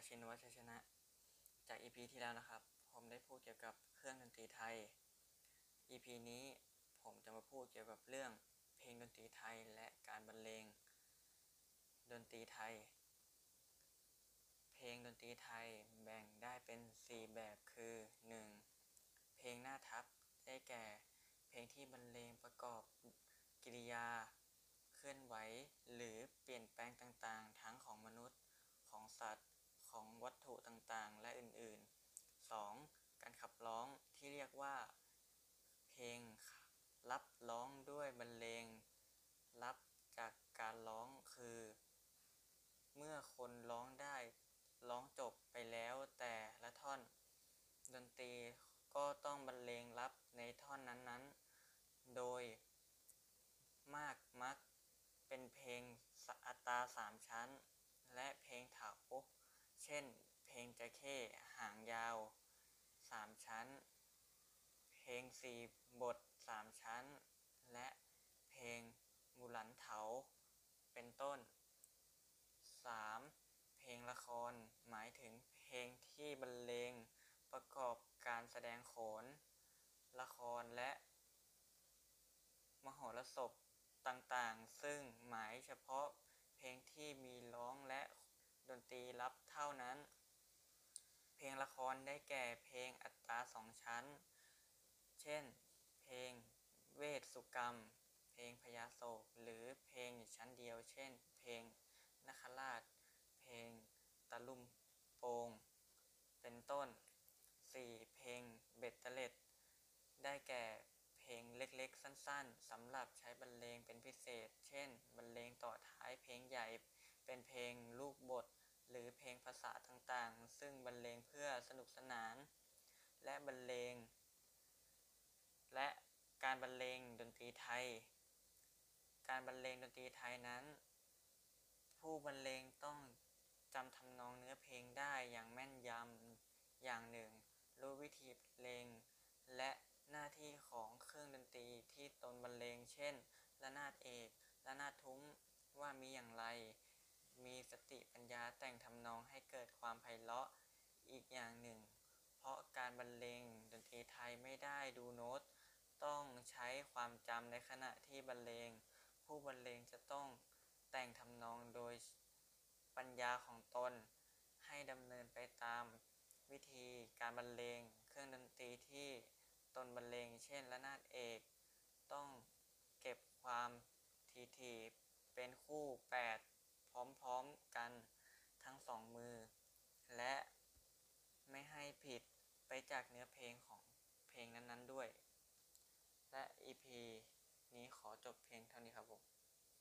ายชินวัชชนะ จาก EP ที่แล้วนะครับ ผมได้พูดเกี่ยวกับเครื่องดนตรีไทย EP นี้ผมจะมาพูดเกี่ยวกับเรื่องเพลงดนตรีไทยและการบรรเลง ดนตรีไทย เพลงดนตรีไทยแบ่งได้เป็น 4 แบบคือ 1. เพลงหน้าทับได้แก่ เพลงที่บรรเลงประกอบกิริยา เคลื่อนไหว หรือเปลี่ยนแปลงต่างๆ ทั้งของมนุษย์ของสัตว์ ของวัตถุต่างๆ และอื่นๆ 2. การขับร้องที่เรียกว่า เพลงรับร้องด้วยบรรเลง รับจากการร้องคือ เมื่อคนร้องได้ร้องจบไปแล้วแต่ละท่อน ดนตรีก็ต้องบรรเลงรับในท่อนนั้นๆ โดยมากมักเป็นเพลงอัตราสามชั้น และเพลงเถาเช่น เพลงจะเข้หางยาวสามชั้น เพลงสี่บทสามชั้น และเพลงบุหลันเถา เป็นต้น 3. เพลงละครหมายถึงเพลงที่บรรเลงประกอบการแสดงโขน ละครและ มโหรสพต่างๆ ซึ่งหมายเฉพาะเพลงที่มี ตรีรับเท่านั้น เพลงละครได้แก่เพลงอัตราสองชั้น เช่น เพลงเวสสุกรรม เพลงพญาโศก หรือเพลงชั้นเดียว เช่น เพลงนคราช เพลงตะลุมโปง เป็นต้น 4. เพลงเบ็ดเตล็ด ได้แก่เพลงเล็กๆ สั้นๆสำหรับใช้บรรเลงเป็นพิเศษ เช่น บรรเลงต่อท้ายเพลงใหญ่ เป็นเพลงลูกบท หรือเพลงภาษาต่างๆ ซึ่งบรรเลงเพื่อสนุกสนาน และบรรเลง และการบรรเลงดนตรีไทย การบรรเลงดนตรีไทยนั้น ผู้บรรเลงต้องจำทำนองเนื้อเพลงได้อย่างแม่นยำอย่างหนึ่ง รู้วิธีบรรเลง และหน้าที่ของเครื่องดนตรีที่ตนบรรเลง เช่นระนาดเอกระนาดทุ้มว่ามีอย่างไร มีสติปัญญาแต่งทำนองให้เกิดความไพเราะอีกอย่างหนึ่ง เพราะการบรรเลงดนตรีไทยไม่ได้ดูโน้ต ต้องใช้ความจำในขณะที่บรรเลง ผู้บรรเลงจะต้องแต่งทำนองโดยปัญญาของตน ให้ดำเนินไปตามวิธีการบรรเลง เครื่องดนตรีที่ตนบรรเลงเช่นระนาดเอก ต้องเก็บความถี่ๆเป็นคู่แปด กันทั้งสองมือ และไม่ให้ผิดไปจากเนื้อเพลงของเพลงนั้นๆด้วย และ EP นี้ขอจบเพียงเท่านี้ครับผม